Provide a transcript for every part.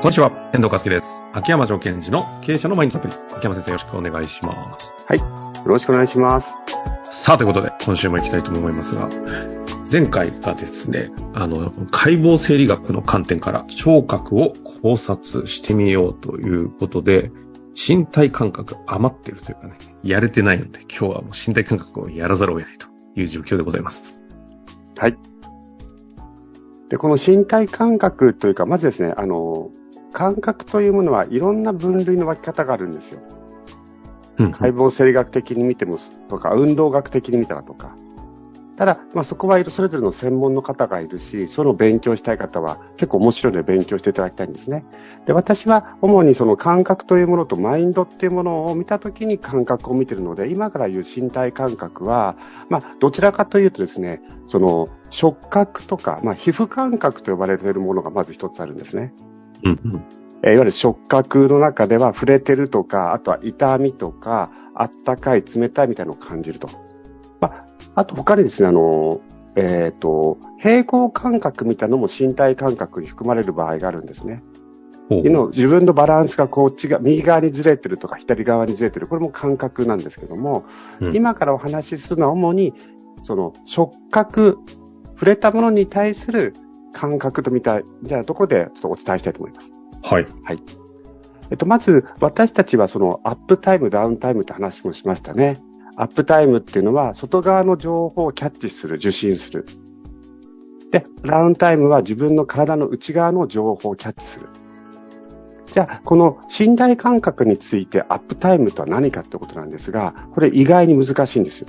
こんにちは、遠藤和樹です。秋山条件時の経営者の毎日アプリ。秋山先生よろしくお願いします。はい。よろしくお願いします。さあ、ということで、今週も行きたいと思いますが、前回がですね、あの、解剖生理学の観点から聴覚を考察してみようということで、身体感覚余ってるというかね、やれてないので、今日はもう身体感覚をやらざるを得ないという状況でございます。はい。で、この身体感覚というか、まずですね、あの、感覚というものはいろんな分類の分け方があるんですよ。うん解剖生理学的に見てもとか、運動学的に見たらとか。ただ、まあ、そこはそれぞれの専門の方がいるし、その勉強したい方は結構面白いので勉強していただきたいんですね。で、私は主にその感覚というものとマインドっていうものを見たときに感覚を見てるので、今から言う身体感覚は、まあ、どちらかというとですね、その触覚とか、まあ、皮膚感覚と呼ばれているものがまず一つあるんですね。うんうんえーいわゆる触覚の中では触れてるとか、あとは痛みとか、あったかい、冷たいみたいなのを感じると。まあ、あと他にですね、あの、えっ、と、平行感覚みたいなのも身体感覚に含まれる場合があるんですね。自分のバランスがこっちが、右側にずれてるとか左側にずれてる、これも感覚なんですけども、うん今からお話しするのは主に、その触覚、触れたものに対する感覚とみたいなところでちょっとお伝えしたいと思います。はい。えっと、まず、私たちはそのアップタイム、ダウンタイムって話もしましたね。アップタイムっていうのは、外側の情報をキャッチする、受信する。で、ダウンタイムは自分の体の内側の情報をキャッチする。じゃあ、この信頼感覚についてアップタイムとは何かってことなんですが、これ意外に難しいんですよ。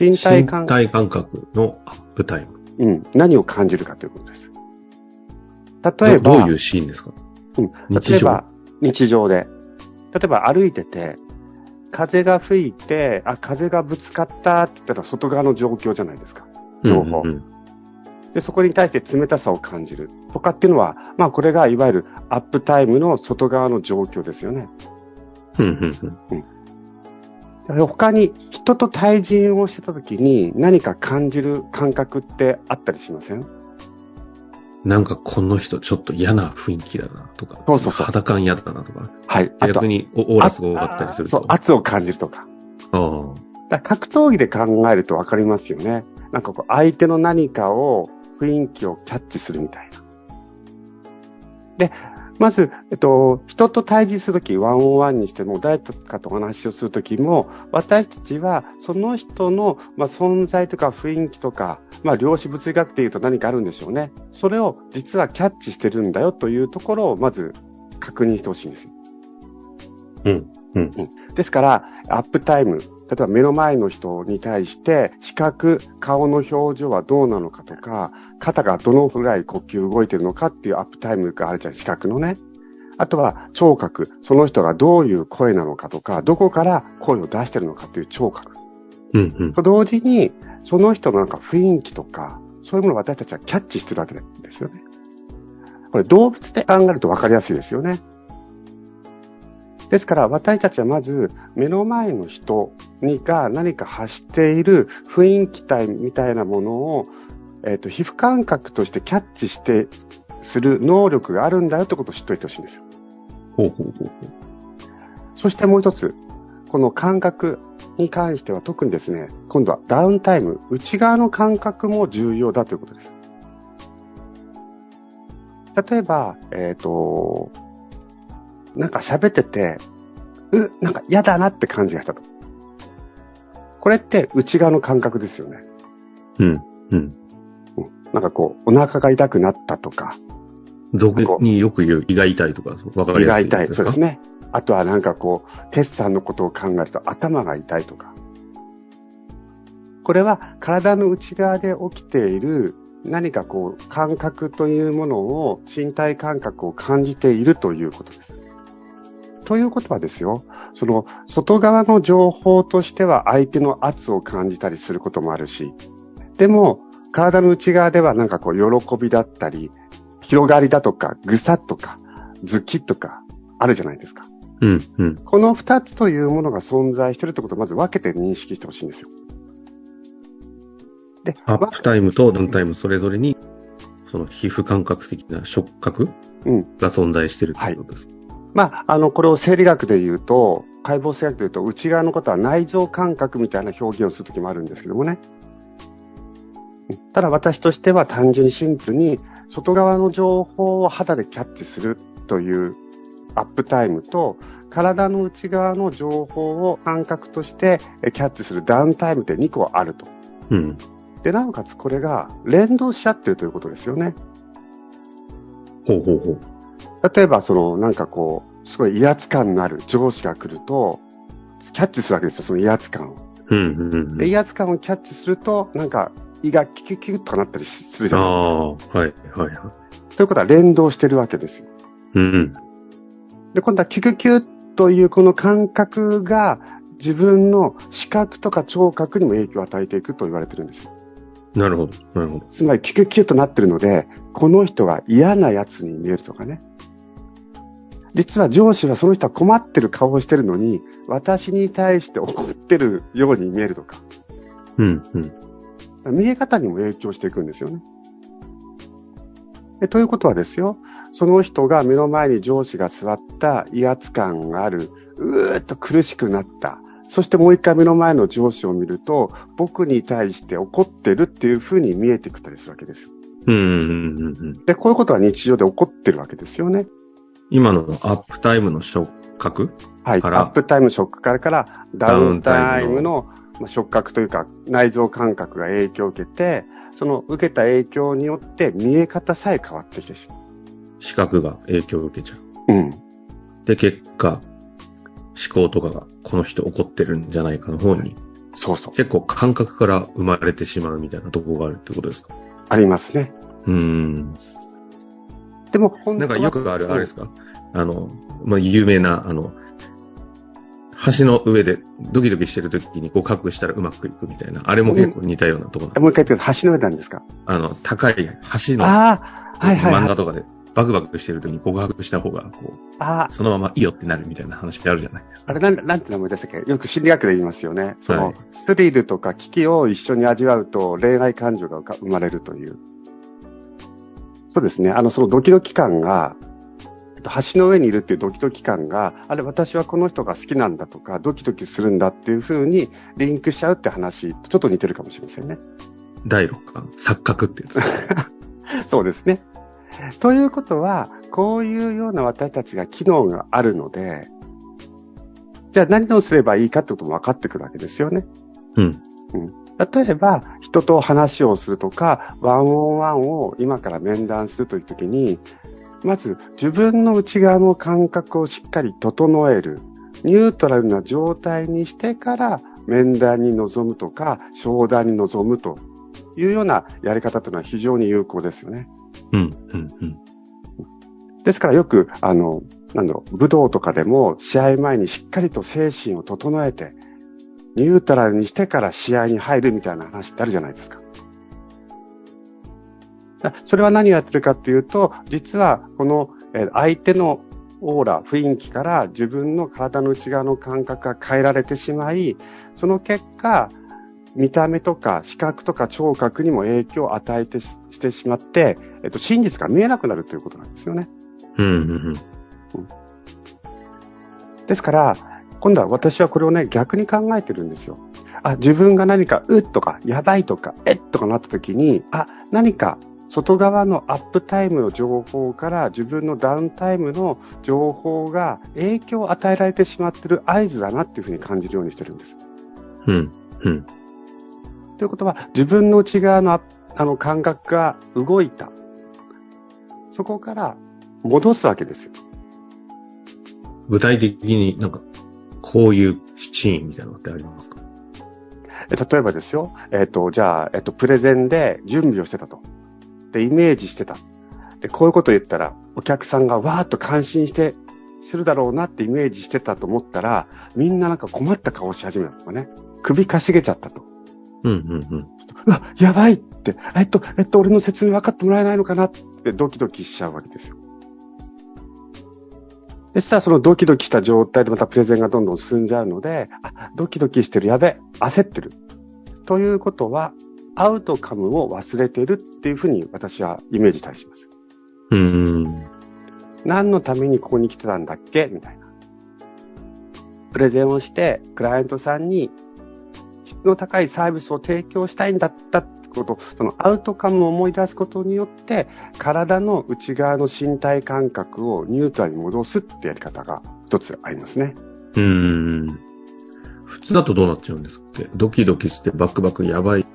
身体感身体感覚のアップタイム。うん、何を感じるかということです。例えば、どどういうシーンですか？うん。日常。例えば、日常で。例えば歩いてて、風が吹いて、あ、風がぶつかったって言ったら外側の状況じゃないですか。情報。うんうんで、そこに対して冷たさを感じる。とかっていうのは、まあこれがいわゆるアップタイムの外側の状況ですよね。うんうんうん。で他に人と対人をしてた時に何か感じる感覚ってあったりしません？なんかこの人ちょっと嫌な雰囲気だなとか、そうそうそう肌感嫌だなとか、はい。逆にオーラスが多かったりするそうと。、圧を感じるとか。ああだ格闘技で考えると分かりますよね。なんかこう相手の何かを、雰囲気をキャッチするみたいな。で、まず、えっと、人と対峙するとき、ワンオンワンにしても、誰とかとお話をするときも、私たちはその人の、まあ、存在とか雰囲気とか、まあ、量子物理学で言うと何かあるんでしょうね。それを実はキャッチしてるんだよというところを、まず確認してほしいんですよ。うん。うん。ですから、アップタイム、例えば目の前の人に対して、視覚、顔の表情はどうなのかとか、肩がどのくらい呼吸動いてるのかっていうアップタイムがあるじゃん、視覚のね。あとは聴覚、その人がどういう声なのかとか、どこから声を出してるのかという聴覚。うん。うん。と同時に、その人のなんか雰囲気とか、そういうものを私たちはキャッチしてるわけですよね。これ動物で考えると分かりやすいですよね。ですから私たちはまず目の前の人にが何か発している雰囲気体みたいなものを、えっ、と、皮膚感覚としてキャッチしてする能力があるんだよってことを知っておいてほしいんですよ。ほうほうほうほう。そしてもう一つ、この感覚に関しては特にですね、今度はダウンタイム、内側の感覚も重要だということです。例えば、えっ、と、なんか喋ってて、う、なんか嫌だなって感じがしたと。これって内側の感覚ですよね。うん。うん。うんなんかこう、お腹が痛くなったとか、毒によく言う胃が痛いとか、わかり胃がやすい痛い。そうですね。ね。あとはなんかこう、テスさんのことを考えると頭が痛いとか。これは体の内側で起きている何かこう、感覚というものを、身体感覚を感じているということです。ということはですよ、その外側の情報としては相手の圧を感じたりすることもあるし、でも体の内側ではなんかこう喜びだったり、広がりだとか、ぐさっとか、ズキッとか、あるじゃないですか。うん。うん。この二つというものが存在しているということをまず分けて認識してほしいんですよ。で、アップタイムとダウンタイムそれぞれにその皮膚感覚的な触覚うん。が存在してるってことですか、まあ、あの、これを生理学で言うと、解剖生学で言うと、内側のことは内臓感覚みたいな表現をするときもあるんですけどもね。うんただ私としては単純にシンプルに、外側の情報を肌でキャッチするというアップタイムと、体の内側の情報を感覚としてえキャッチするダウンタイムって2個あると。うん。で、なおかつこれが連動し合ってるということですよね。ほうほうほう。例えば、その、なんかこう、すごい威圧感のある上司が来ると、キャッチするわけですよ、その威圧感を。うんうんうんで、威圧感をキャッチすると、なんか、胃がキュキュキュッとなったりするじあゃないですか。あ、はい、はい、はということは連動してるわけですよ。い。うん。で、今度はキュキュキュッというこの感覚が、自分の視覚とか聴覚にも影響を与えていくと言われてるんですよ。なるほど、なるほど。つまり、キュキュキュッとなってるので、この人が嫌な奴に見えるとかね。実は上司はその人は困ってる顔をしてるのに、私に対して怒ってるように見えるとか。うん、うん。見え方にも影響していくんですよね。でということはですよ、その人が目の前に上司が座った威圧感がある、うーっと苦しくなった。そしてもう一回目の前の上司を見ると、僕に対して怒ってるっていう風に見えてきたりするわけですよ。うん、うん、うん、うん。で、こういうことが日常で起こってるわけですよね。今のアップタイムの触覚はい。アップタイムショックからダウンタイムのまあ触覚というか内臓感覚が影響を受けて、その受けた影響によって見え方さえ変わってきてしま視覚が影響を受けちゃう。う。うん。で、結果、思考とかがこの人怒ってるんじゃないかの方に、そうそう。結構感覚から生まれてしまうみたいなところがあるってことですか？ありますね。うーん。でも、本なんかよくある、あれですか？あの、まあ、有名な、あの、橋の上でドキドキしてる時に告白したらうまくいくみたいな、あれも結構似たようなところもう一回言ってください橋の上なんですか？あの、高い橋のああ、はいはいはい。真ん中とかでバクバクしてる時に告白した方が、こう、ああ、そのままいいよってなるみたいな話あるじゃないですか。あれなん、なんて名前でしたっけ？よく心理学で言いますよね。その、はいスリルとか危機を一緒に味わうと恋愛感情が生まれるという。そうですね。あの、そのドキドキ感が、えっと橋の上にいるっていうドキドキ感が、あれ私はこの人が好きなんだとか、ドキドキするんだっていう風にリンクしちゃうって話とちょっと似てるかもしれませんね。第六感、錯覚ってやつ。そうですね。ということは、こういうような私たちが機能があるので、じゃあ何をすればいいかってことも分かってくるわけですよね。うん。例えば、人と話をするとか、ワンオンワンを今から面談するというときに、まず自分の内側の感覚をしっかり整える、ニュートラルな状態にしてから面談に臨むとか、商談に臨むというようなやり方というのは非常に有効ですよね。うん、うん、うん。ですからよく、あの、なんだろう、武道とかでも試合前にしっかりと精神を整えて、ニュートラルにしてから試合に入るみたいな話ってあるじゃないですか。だそれは何をやってるかっていうと、実はこのえー相手のオーラ、雰囲気から自分の体の内側の感覚が変えられてしまい、その結果、見た目とか視覚とか聴覚にも影響を与えてししてしまって、えっと、真実が見えなくなるということなんですよね。うん、うん、うん。ですから、今度は私はこれをね、逆に考えてるんですよ。あ、自分が何か、うっとか、やばいとか、えっとかなった時に、あ、何か、外側のアップタイムの情報から自分のダウンタイムの情報が影響を与えられてしまってる合図だなっていうふうに感じるようにしてるんです。うん、うん。ということは、自分の内側のああの感覚が動いた。そこから戻すわけですよ。具体的になんか、こういうシーンみたいなのってありますか？え例えばですよ、えっ、と、じゃあ、えっ、と、プレゼンで準備をしてたと。で、イメージしてた。で、こういうことを言ったら、お客さんがわーっと感心して、するだろうなってイメージしてたと思ったら、みんななんか困った顔をし始めたとかね。首かしげちゃったと。うん、うん、うん。うわ、やばいって、えっと、えっと、俺の説明分かってもらえないのかなってドキドキしちゃうわけですよ。でしたらそのドキドキした状態でまたプレゼンがどんどん進んじゃうので、あ、ドキドキしてる、やべ、焦ってる。ということは、アウトカムを忘れてるっていうふうに私はイメージしたりします。うん。何のためにここに来てたんだっけ？みたいな。プレゼンをして、クライアントさんに質の高いサービスを提供したいんだったこと、そのアウトカムを思い出すことによって、体の内側の身体感覚をニュートラルに戻すってやり方が一つありますね。うん。普通だとどうなっちゃうんですっけドキドキしてバックバックやばい。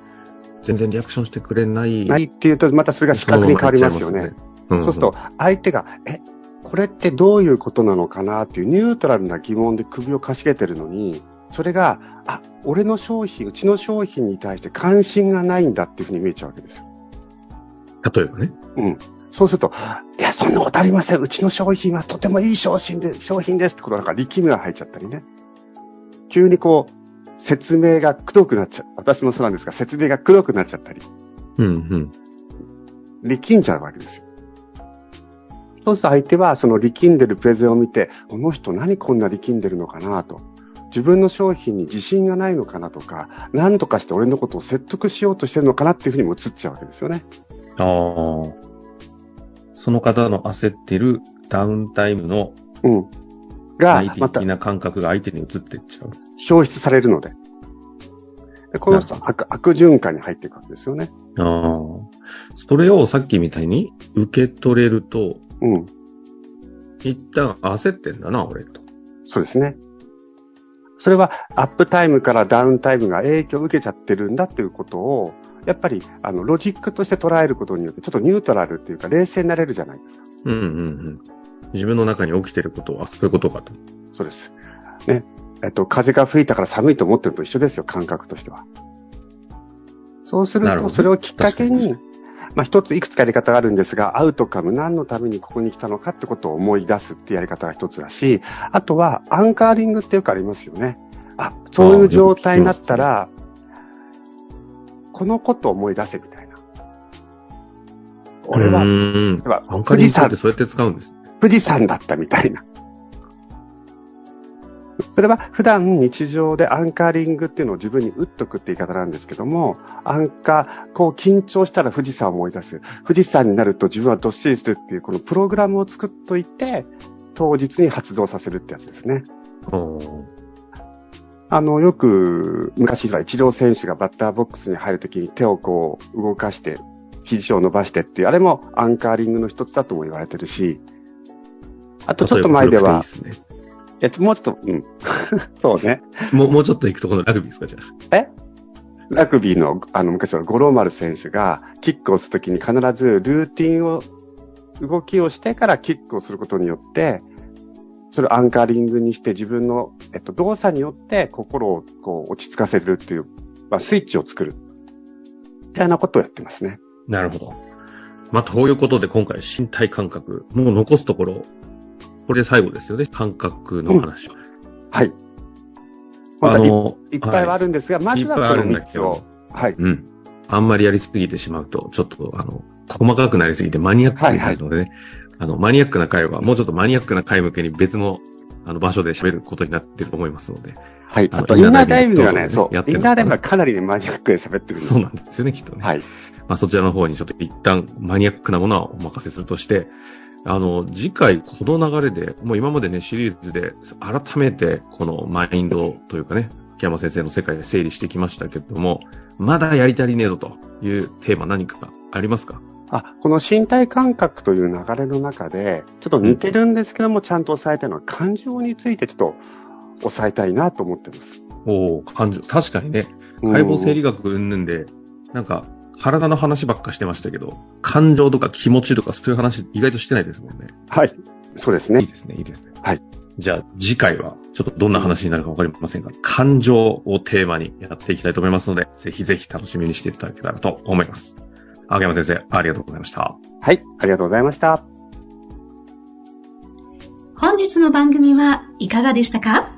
全然リアクションしてくれない。ないっていうと、またそれが視覚に変わりますよね。うん、そうすると、相手が、え、これってどういうことなのかなっていうニュートラルな疑問で首をかしげてるのに、それが、あ、俺の商品、うちの商品に対して関心がないんだっていうふうに見えちゃうわけですよ。例えばね。うん。そうすると、いや、そんなことありません。うちの商品はとてもいい商品で商品ですってことなんか力みが入っちゃったりね。急にこう、説明がくどくなっちゃう。私もそうなんですが、説明がくどくなっちゃったり。うんうん。力んじゃうわけですよ。そうすると相手はその力んでるプレゼンを見て、この人何こんな力んでるのかなと。自分の商品に自信がないのかなとか、何とかして俺のことを説得しようとしてるのかなっていうふうにも映っちゃうわけですよね。ああ。その方の焦ってるダウンタイムの、うん。が、的な感覚が相手に移っていっちゃう。消失されるので。でこの人悪、悪循環に入っていくわけですよね。ああ。それをさっきみたいに受け取れると、うん。一旦焦ってんだな、俺と。そうですね。それはアップタイムからダウンタイムが影響を受けちゃってるんだっていうことを、やっぱり、あの、ロジックとして捉えることによって、ちょっとニュートラルっていうか、冷静になれるじゃないですか。うんうんうん。自分の中に起きてることは、そういうことかと。そうです。ね。えっと、風が吹いたから寒いと思ってるのと一緒ですよ、感覚としては。そうすると、それをきっかけに、まあ、一ついくつかやり方があるんですが、アウトカム、何のためにここに来たのかってことを思い出すってやり方が一つだし、あとは、アンカーリングってよくありますよね。あ、そういう状態になったら、このことを思い出せみたいな。俺は、富士山ってそうやって使うんです。富士山だったみたいな。それは普段日常でアンカーリングっていうのを自分に打っとくって言い方なんですけども、アンカー、こう緊張したら富士山を思い出す。富士山になると自分はどっしりするっていうこのプログラムを作っといて、当日に発動させるってやつですね。あの、よく昔はイチロー選手がバッターボックスに入るときに手をこう動かして、肘を伸ばしてっていう、あれもアンカーリングの一つだとも言われてるし、あとちょっと前では、や、もうちょっと、うん。そうね。もう、もうちょっと行くところのラグビーですか、じゃあ。え？ラグビーの、あの、昔は五郎丸選手が、キックをするときに必ずルーティンを、動きをしてからキックをすることによって、それをアンカーリングにして自分の、えっと、動作によって心をこう落ち着かせるっていう、まあ、スイッチを作る。みたいなことをやってますね。なるほど。まあ、ということで今回身体感覚、もう残すところこれで最後ですよね、感覚の話は。うん、はい。あのい、いっぱいはあるんですが、はい、まずはこの3つを。はい。うん。あんまりやりすぎてしまうと、ちょっと、あの、細かくなりすぎてマニアックになるのでね、はいはい、あの、マニアックな回は、もうちょっとマニアックな回向けに別の、あの、場所で喋ることになってると思いますので。はい。あと、インナーダイビングはね、そう、インナーダイビングはかなりね、マニアックで喋ってるんですそうなんですよね、きっとね。はい。まあ、そちらの方にちょっと一旦マニアックなものはお任せするとして、あの、次回この流れで、もう今までね、シリーズで改めてこのマインドというかね、木山先生の世界で整理してきましたけれども、まだやり足りねえぞというテーマ何かありますか？あ、この身体感覚という流れの中で、ちょっと似てるんですけども、ちゃんと抑えたいのは感情についてちょっと抑えたいなと思ってます。おお感情。確かにね、解剖生理学云々で、なんか、体の話ばっかしてましたけど、感情とか気持ちとかそういう話意外としてないですもんね。はい。そうですね。いいですね、いいですね。はい。じゃあ次回はちょっとどんな話になるかわかりませんが、感情をテーマにやっていきたいと思いますので、ぜひぜひ楽しみにしていただけたらと思います。青山先生、ありがとうございました。はい、ありがとうございました。本日の番組はいかがでしたか？